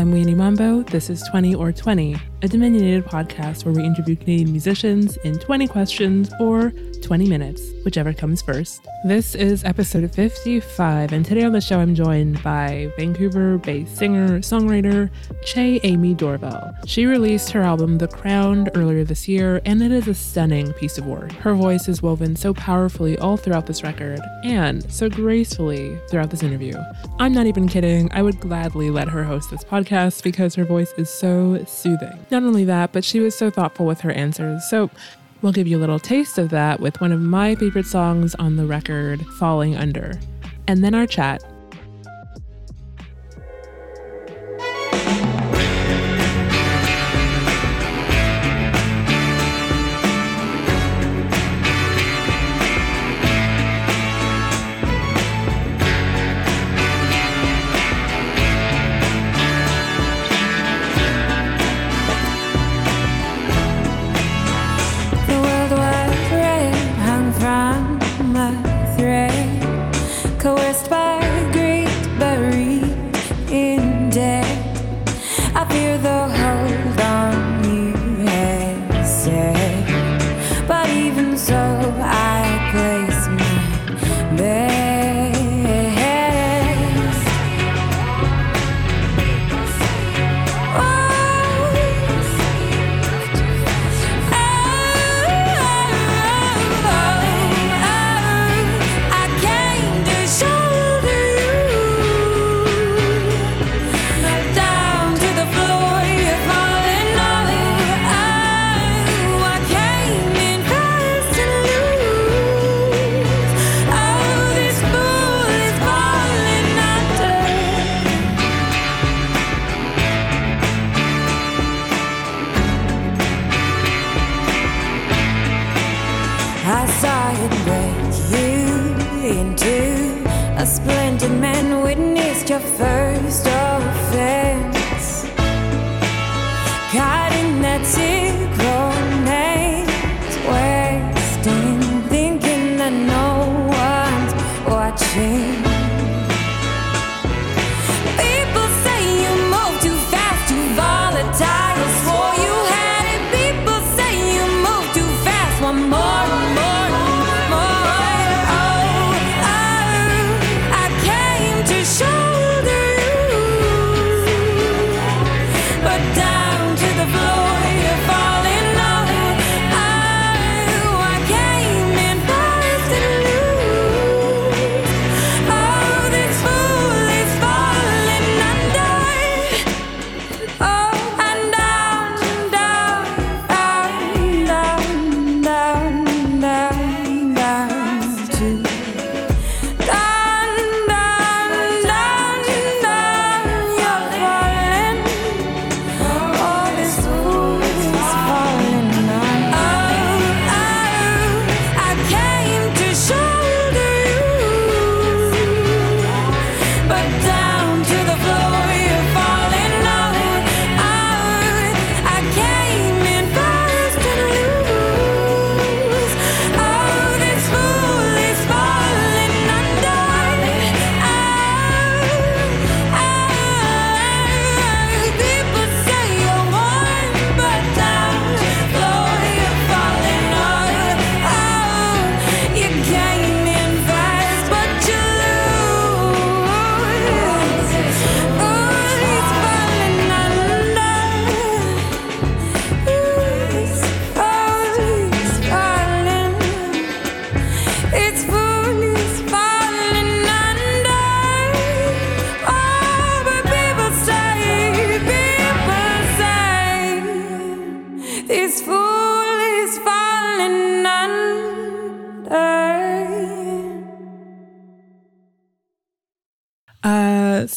I'm Weedy Mambo. This is 20 or 20, a Dominionated podcast where we interview Canadian musicians in 20 questions or 20 minutes, whichever comes first. This is episode 55, and today on the show I'm joined by Vancouver based singer songwriter Che Aimee Dorval. She released her album The Crown earlier this year, and it is a stunning piece of work. Her voice is woven so powerfully all throughout this record, and so gracefully throughout this interview. I'm not even kidding, I would gladly let her host this podcast because her voice is so soothing. Not only that, but she was so thoughtful with her answers. So We'll give you a little taste of that with one of my favorite songs on the record, Falling Under. And then our chat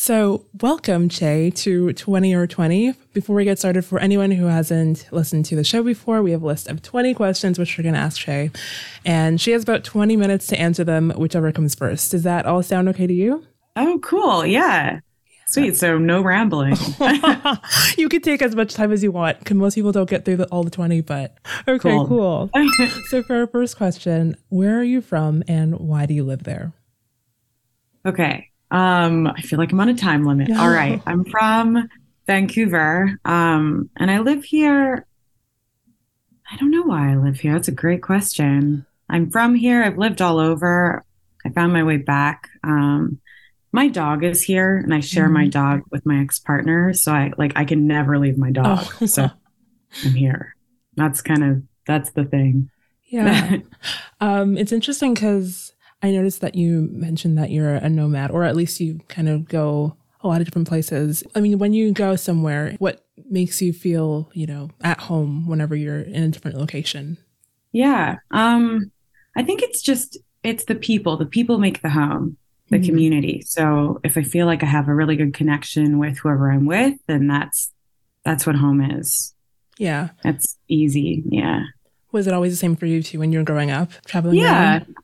So, welcome, Che, to 20 or 20. Before we get started, for anyone who hasn't listened to the show before, we have a list of 20 questions which we're going to ask Che. And she has about 20 minutes to answer them, whichever comes first. Does that all sound okay to you? Oh, cool. Yeah. Sweet. So, no rambling. you can take as much time as you want because most people don't get through the, all the 20, but okay, cool. cool. so, for our first question, where are you from and why do you live there? Okay. Um, I feel like I'm on a time limit. No. All right. I'm from Vancouver. Um, and I live here. I don't know why I live here. That's a great question. I'm from here. I've lived all over. I found my way back. Um, my dog is here and I share my Mhm. dog with my ex-partner. So I like I can never leave my dog. Oh. So I'm here. That's kind of that's the thing. Yeah. um, it's interesting because I noticed that you mentioned that you're a nomad, or at least you kind of go a lot of different places. I mean, when you go somewhere, what makes you feel, you know, at home whenever you're in a different location? Yeah. Um, I think it's just it's the people. The people make the home, the Mhm. community. So if I feel like I have a really good connection with whoever I'm with, then that's that's what home is. Yeah. That's easy. Yeah. Was it always the same for you too when you were growing up, traveling Yeah. around?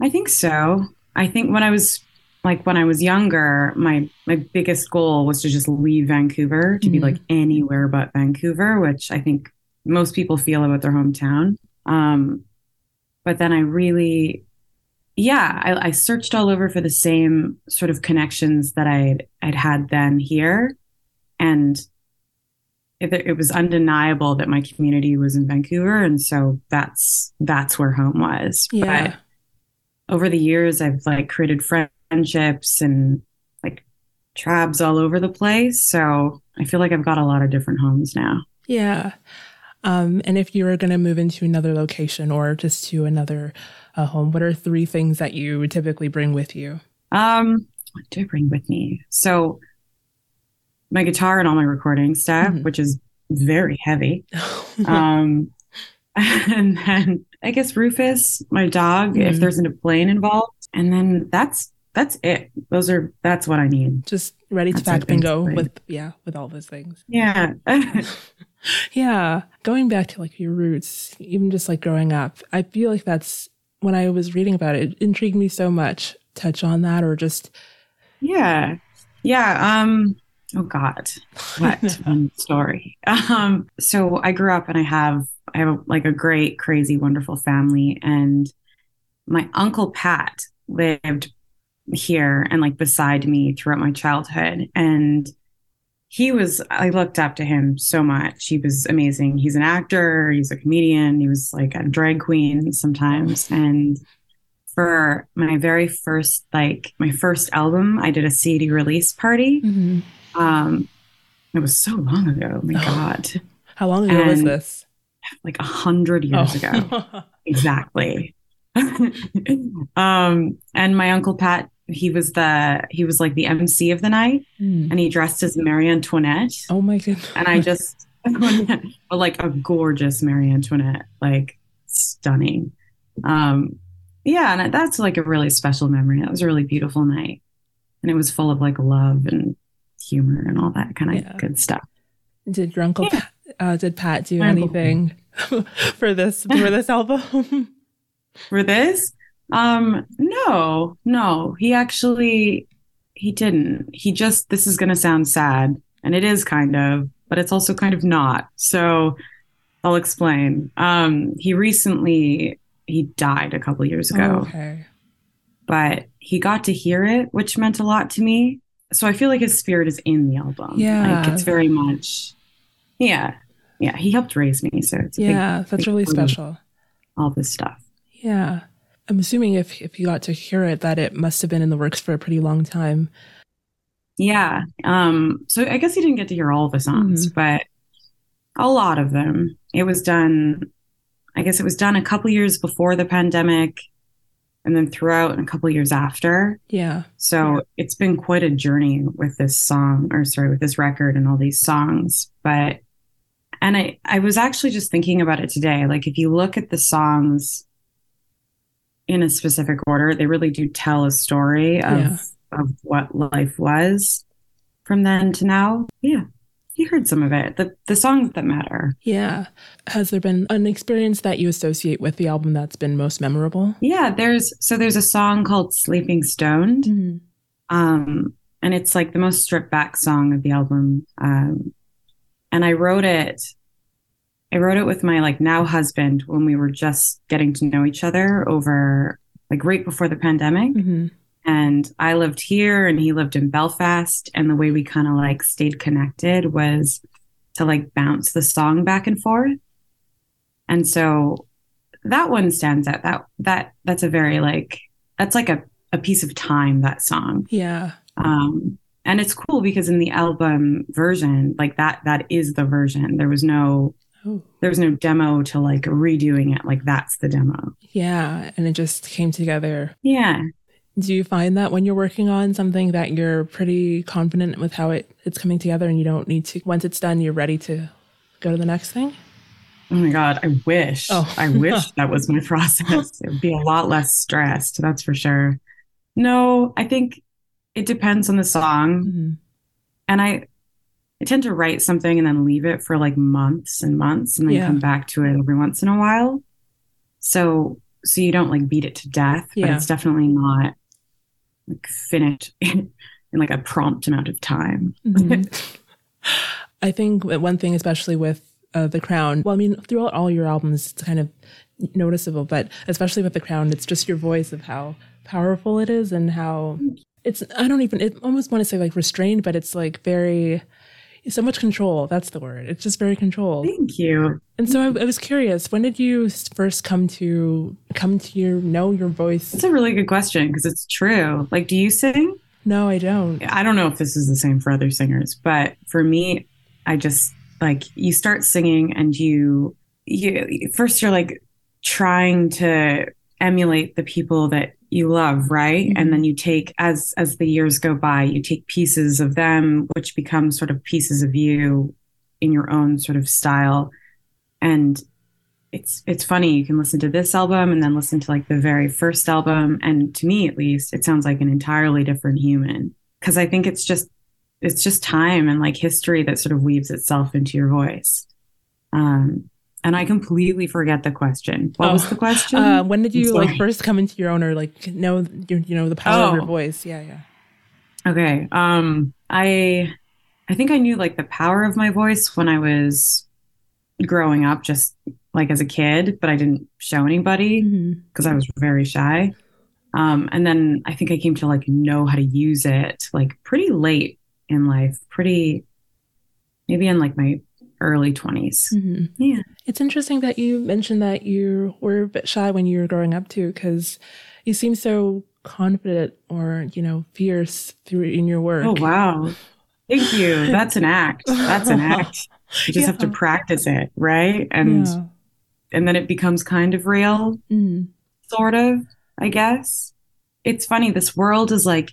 I think so. I think when I was like when I was younger, my my biggest goal was to just leave Vancouver to be Mhm. like anywhere but Vancouver, which I think most people feel about their hometown. Um, but then I really, yeah, I, I searched all over for the same sort of connections that I'd I'd had then here, and it, it was undeniable that my community was in Vancouver, and so that's that's where home was. Yeah. But over the years I've like created friendships and like tribes all over the place. So I feel like I've got a lot of different homes now. Yeah. Um, and if you were going to move into another location or just to another uh, home, what are three things that you would typically bring with you? Um, what do I bring with me? So my guitar and all my recording stuff, Mhm. which is very heavy. Um, and then I guess Rufus, my dog, if Mhm. there's a plane involved, and then that's that's it. Those are that's what I need. just ready to That's pack up and go basically- with yeah with all those things Yeah. yeah going back to like your roots even just like growing up i feel like that's when i was reading about it it intrigued me so much touch on that or just Yeah. Yeah. Um, oh God. What one story. Um, so I grew up and I have I have like a great, crazy, wonderful family. And my uncle Pat lived here and like beside me throughout my childhood. And he was I looked up to him so much. He was amazing. He's an actor, he's a comedian, he was like a drag queen sometimes. And for my very first like my first album i did a cd release party Mhm. um it was so long ago my Oh. god how long ago was this like a hundred years ago. Oh. exactly. Um and my uncle pat he was the he was like the mc of the night Hmm. and he dressed as marie antoinette. Oh my goodness. And i just like a gorgeous marie antoinette like stunning. Um yeah and that's like a really special memory. That was a really beautiful night. And it was full of like love and humor and all that kind of Yeah. good stuff. Did your uncle Yeah. Pat, uh, did pat do My uncle anything for this for this album for this um no no he actually he didn't he just this is going to sound sad and it is kind of but it's also kind of not so i'll explain um he recently he died a couple years ago okay but he got to hear it, which meant a lot to me. So I feel like his spirit is in the album. Yeah. Like it's very much, yeah. Yeah. He helped raise me. So it's a big- yeah that's big really special all this stuff. Yeah. I'm assuming if if you got to hear it that it must have been in the works for a pretty long time. Yeah. Um, so I guess he didn't get to hear all the songs, but a lot of them. It was done, I guess it was done a couple years before the pandemic and then throughout and a couple years after. Yeah. So it's been quite a journey with this song, or sorry, with this record and all these songs. But, and I, I was actually just thinking about it today. Like, if you look at the songs in a specific order, they really do tell a story of, Yeah. of what life was from then to now. Yeah. You heard some of it. The the songs that matter. Yeah. Has there been an experience that you associate with the album that's been most memorable? Yeah, there's so there's a song called Sleeping Stoned. Mm-hmm. um and it's like the most stripped back song of the album um and i wrote it i wrote it with my like now husband when we were just getting to know each other over like right before the pandemic Mm-hmm. And I lived here and he lived in Belfast. And the way we kind of like stayed connected was to like bounce the song back and forth. And so that one stands out. That that that's a very like that's like a, a piece of time, that song. Yeah. Um and it's cool because in the album version, like that that is the version. There was no Oh. there was no demo to like redoing it. Like that's the demo. Yeah. And it just came together. Yeah. Do you find that when you're working on something that you're pretty confident with how it, it's coming together and you don't need to, once it's done, you're ready to go to the next thing? Oh my God. I wish. Oh. I wish that was my process. It would be a lot less stressed. That's for sure. No, I think it depends on the song. hmm And I, I tend to write something and then leave it for like months and months and then Yeah. come back to it every once in a while. So, so you don't like beat it to death, but it's definitely not like finished in, in like a prompt amount of time. Mhm. I think one thing, especially with uh, The Crown, well, I mean, throughout all your albums, it's kind of noticeable, but especially with The Crown, it's just your voice of how powerful it is and how it's, I don't even, it almost want to say like restrained, but it's like very, so much control. That's the word. It's just very controlled. Thank you. And so I, I was curious, when did you first come to, come to your, know your voice? That's a really good question because it's true. Like, do you sing? No, I don't. I don't know if this is the same for other singers, but for me, I just like you start singing and you you first you're like trying to emulate the people that you love, right? Mhm. And then you take as as the years go by, you take pieces of them which become sort of pieces of you in your own sort of style. And it's it's funny you can listen to this album and then listen to like the very first album and to me at least it sounds like an entirely different human because i think it's just it's just time and like history that sort of weaves itself into your voice um and i completely forget the question what was Oh, the question Uh, when did you like first come into your own or like know your, you know the power of your Oh. voice? Yeah, yeah. Okay. Um I I think I knew like the power of my voice when I was growing up just like as a kid, but I didn't show anybody because I was very shy. Um and then I think I came to like know how to use it like pretty late in life, pretty maybe in like my early 20s. Mhm. Yeah. It's interesting that you mentioned that you were a bit shy when you were growing up too, because you seem so confident or you know fierce through in your work. Oh wow. Thank you. That's an act. That's an act. You just have to practice it, right? And Yeah. and then it becomes kind of real. Mhm. sort of, I guess. It's funny, this world is like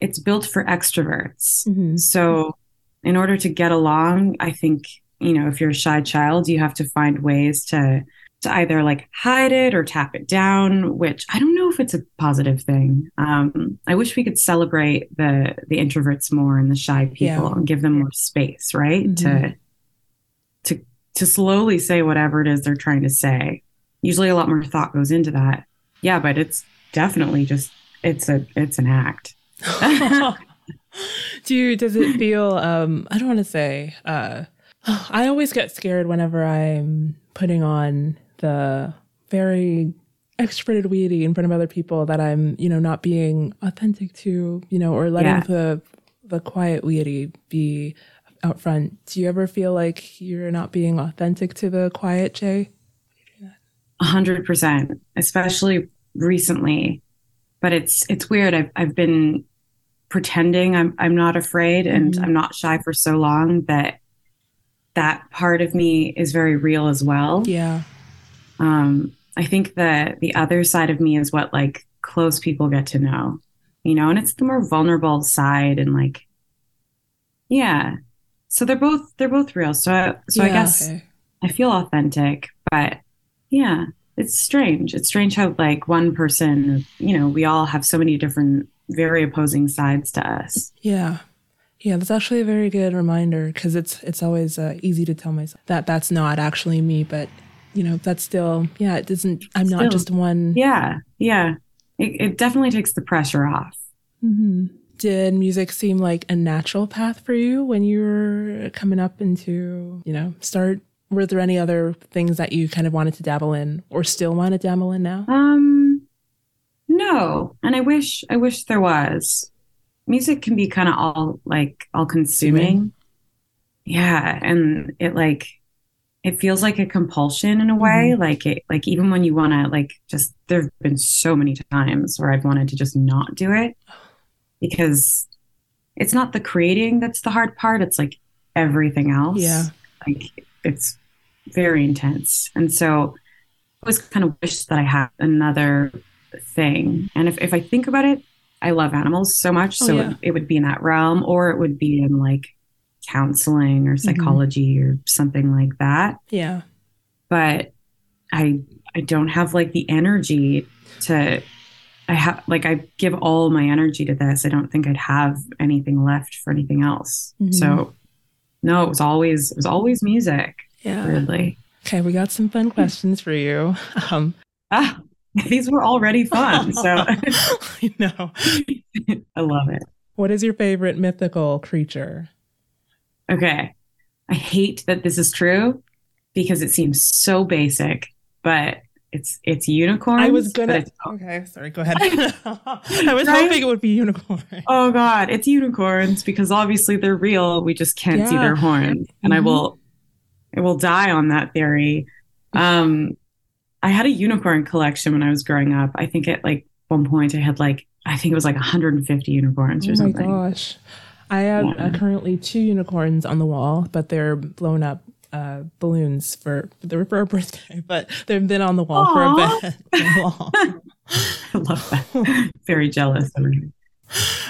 it's built for extroverts. Mhm. So, in order to get along, I think, you know, if you're a shy child, you have to find ways to to either like hide it or tap it down, which I don't know if it's a positive thing. Um, I wish we could celebrate the the introverts more and the shy people Yeah. and give them more space, right? Mhm. To to to slowly say whatever it is they're trying to say. Usually a lot more thought goes into that. Yeah, but it's definitely just it's a it's an act. Do you, does it feel um I don't want to say uh I always get scared whenever I'm putting on the very extroverted weedy in front of other people that I'm, you know, not being authentic to, you know, or letting Yeah. the the quiet weedy be out front. Do you ever feel like you're not being authentic to the quiet Che? A hundred percent, especially recently. But it's it's weird. I've I've been pretending I'm I'm not afraid and Mhm. I'm not shy for so long that that part of me is very real as well. Yeah. Um, I think that the other side of me is what like close people get to know, you know, and it's the more vulnerable side and like, yeah. So they're both they're both real. So I, so I guess okay. I feel authentic, but yeah, it's strange. It's strange how like one person, you know, we all have so many different, very opposing sides to us. Yeah. Yeah, that's actually a very good reminder because it's it's always uh, easy to tell myself that that's not actually me, but you know that's still yeah, it doesn't. I'm not Still, just one. Yeah, yeah. It, it definitely takes the pressure off. hmm Did music seem like a natural path for you when you were coming up into you know start? Were there any other things that you kind of wanted to dabble in or still want to dabble in now? Um, No, and I wish I wish there was. Music can be kind of all like all consuming. Yeah, and it like it feels like a compulsion in a way. Mhm. Like it like even when you want to like just there've been so many times where I've wanted to just not do it because it's not the creating that's the hard part. It's like everything else. Yeah. Like it's very intense. And so I always kind of wish that I had another thing. And if, if I think about it, I love animals so much. Oh, So yeah. it, it would be in that realm, or it would be in like counseling or Mm-hmm. psychology or something like that. Yeah. But I I don't have like the energy to I have like I give all my energy to this. I don't think I'd have anything left for anything else. Mhm. So no, it was always it was always music, Yeah. Really. Okay, we got some fun questions for you. Um, Ah, these were already fun. So I know. I love it. What is your favorite mythical creature? Okay. I hate that this is true because it seems so basic, but it's it's unicorn. I was gonna. Okay, sorry. Go ahead. I was Right? hoping it would be unicorn. oh god, it's unicorns because obviously they're real. We just can't see their horns. And I Mhm. will I will die on that theory. Um I had a unicorn collection when I was growing up. I think at like one point I had like I think it was like 150 unicorns or something. Oh my gosh. I have uh, currently two unicorns on the wall, but they're blown up uh, balloons for were for a birthday, but they've been on the wall Aw. for a bit. long. I love that. Very jealous.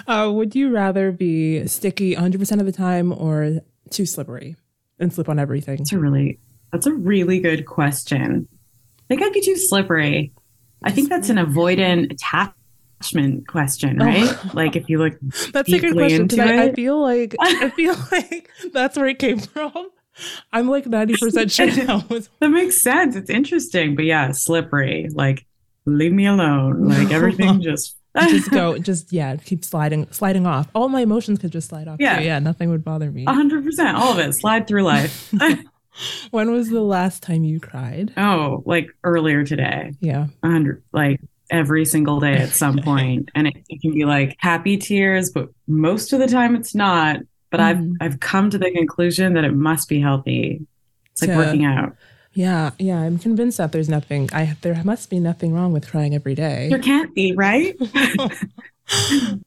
uh, would you rather be sticky 100% of the time or too slippery and slip on everything? That's a really that's a really good question. I think I'd be too slippery. I think that's an avoidant attachment question, Oh. right? Like if you look That's a good question because into I, I feel like I feel like that's where it came from. I'm like 90% sure now. was- that makes sense. It's interesting, but yeah, slippery. Like leave me alone. Like everything just just go, just yeah, keep sliding, sliding off. All my emotions could just slide off. Yeah. too. yeah, nothing would bother me. Hundred percent, all of it. Slide through life. When was the last time you cried? oh, like earlier today. Yeah. Hundred like every single day at some point. And it, it can be like happy tears, but most of the time it's not. But Mhm. I've I've come to the conclusion that it must be healthy. It's like To- working out. Yeah, yeah. I'm convinced that there's nothing. I there must be nothing wrong with crying every day. There can't be, right?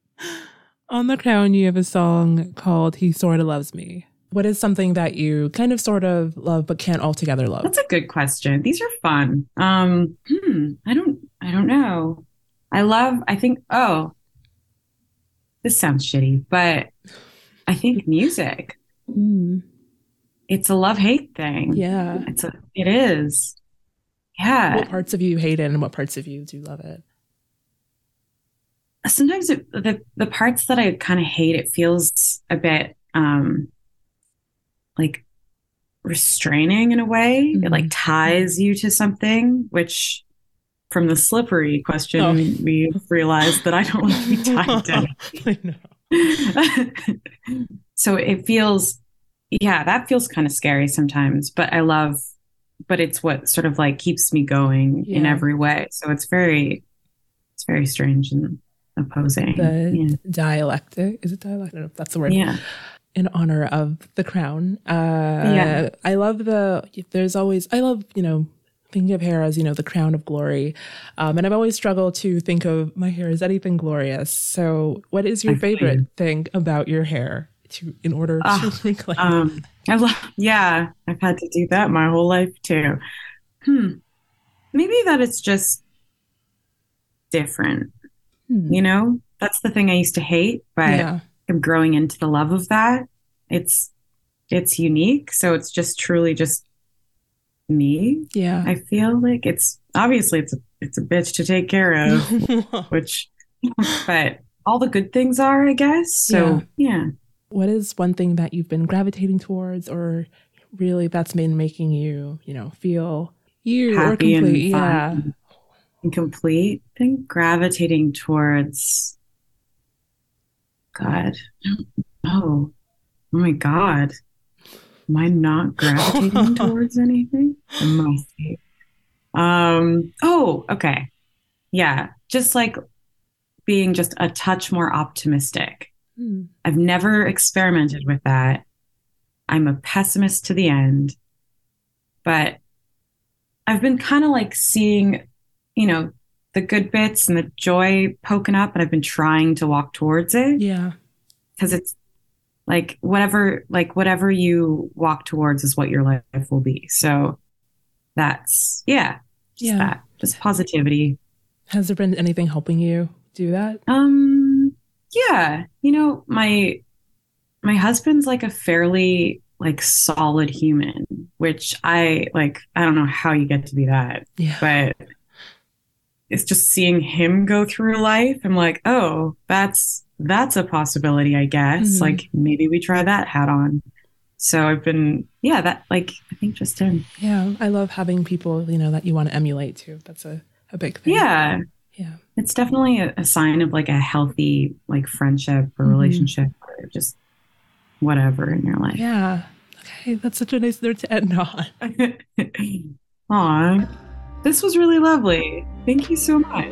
On the crown, you have a song called "He Sorta Loves Me." What is something that you kind of, sort of love, but can't altogether love? That's a good question. These are fun. Um, hmm, I don't I don't know. I love I think oh this sounds shitty, but I think music. Mm, It's a love-hate thing. yeah. It's a it is. Yeah. What parts of you hate it, and what parts of you do love it? sometimes it, the the parts that I kind of hate, it feels a bit um like restraining in a way. It like Mhm. ties you to something, which from the slippery question, Oh. we realized that I don't want to be tied to I so it feels yeah that feels kind of scary sometimes but i love but it's what sort of like keeps me going in every way so it's very it's very strange and opposing The dialectic is it dialectic? I don't know if that's the word. yeah. Yeah in honor of the crown. Uh, Yeah. I love the, there's always, I love, you know, thinking of hair as, you know, the crown of glory. Um, and I've always struggled to think of my hair as anything glorious. So what is your I favorite you. thing about your hair to, in order to Ah, reclaim? um i love yeah i've had to do that my whole life too hmm maybe that it's just different Hmm. you know that's the thing i used to hate but yeah. I'm growing into the love of that. It's it's unique, so it's just truly just me. Yeah. I feel like it's obviously it's a it's a bitch to take care of, which but all the good things are, I guess. So yeah. what is one thing that you've been gravitating towards or really that's been making you, you know, feel you or Happy and complete? fun Yeah. and complete. I think gravitating towards God. Oh. Oh my God. Am I not gravitating towards anything? I must be. Um, oh, okay. Yeah. Just like being just a touch more optimistic. Hmm. I've never experimented with that. I'm a pessimist to the end. But I've been kind of like seeing, you know, the good bits and the joy poking up, and I've been trying to walk towards it Yeah. because it's like whatever, like whatever you walk towards is what your life will be. So that's yeah, just Yeah. that, just positivity. Has there been anything helping you do that? Um, yeah, you know, my my husband's like a fairly like solid human, which I like. I don't know how you get to be that, Yeah. but it's just seeing him go through life. I'm like, oh, that's that's a possibility, I guess. Mhm. Like maybe we try that hat on. So I've been, yeah, that like I think just him. Yeah. I love having people, you know, that you want to emulate too. That's a, a big thing. Yeah, Yeah. it's definitely a, a sign of like a healthy like friendship or Mhm. relationship or just whatever in your life. Yeah. Okay. That's such a nice note to end on. Aw, this was really lovely. Thank you so much.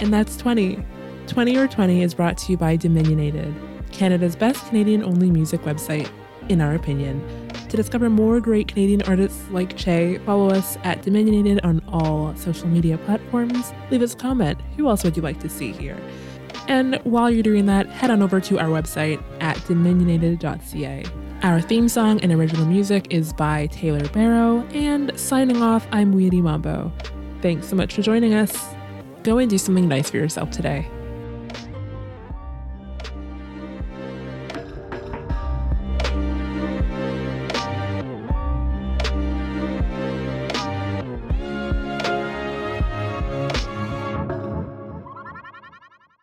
And that's 20. 20 or 20 is brought to you by Dominionated, Canada's best Canadian only music website, in our opinion. To discover more great Canadian artists like Che, follow us at Dominionated on all social media platforms. Leave us a comment. Who else would you like to see here? And while you're doing that, head on over to our website at dominionated.ca. Our theme song and original music is by Taylor Barrow, and signing off, I'm Weedy Mambo. Thanks so much for joining us. Go and do something nice for yourself today.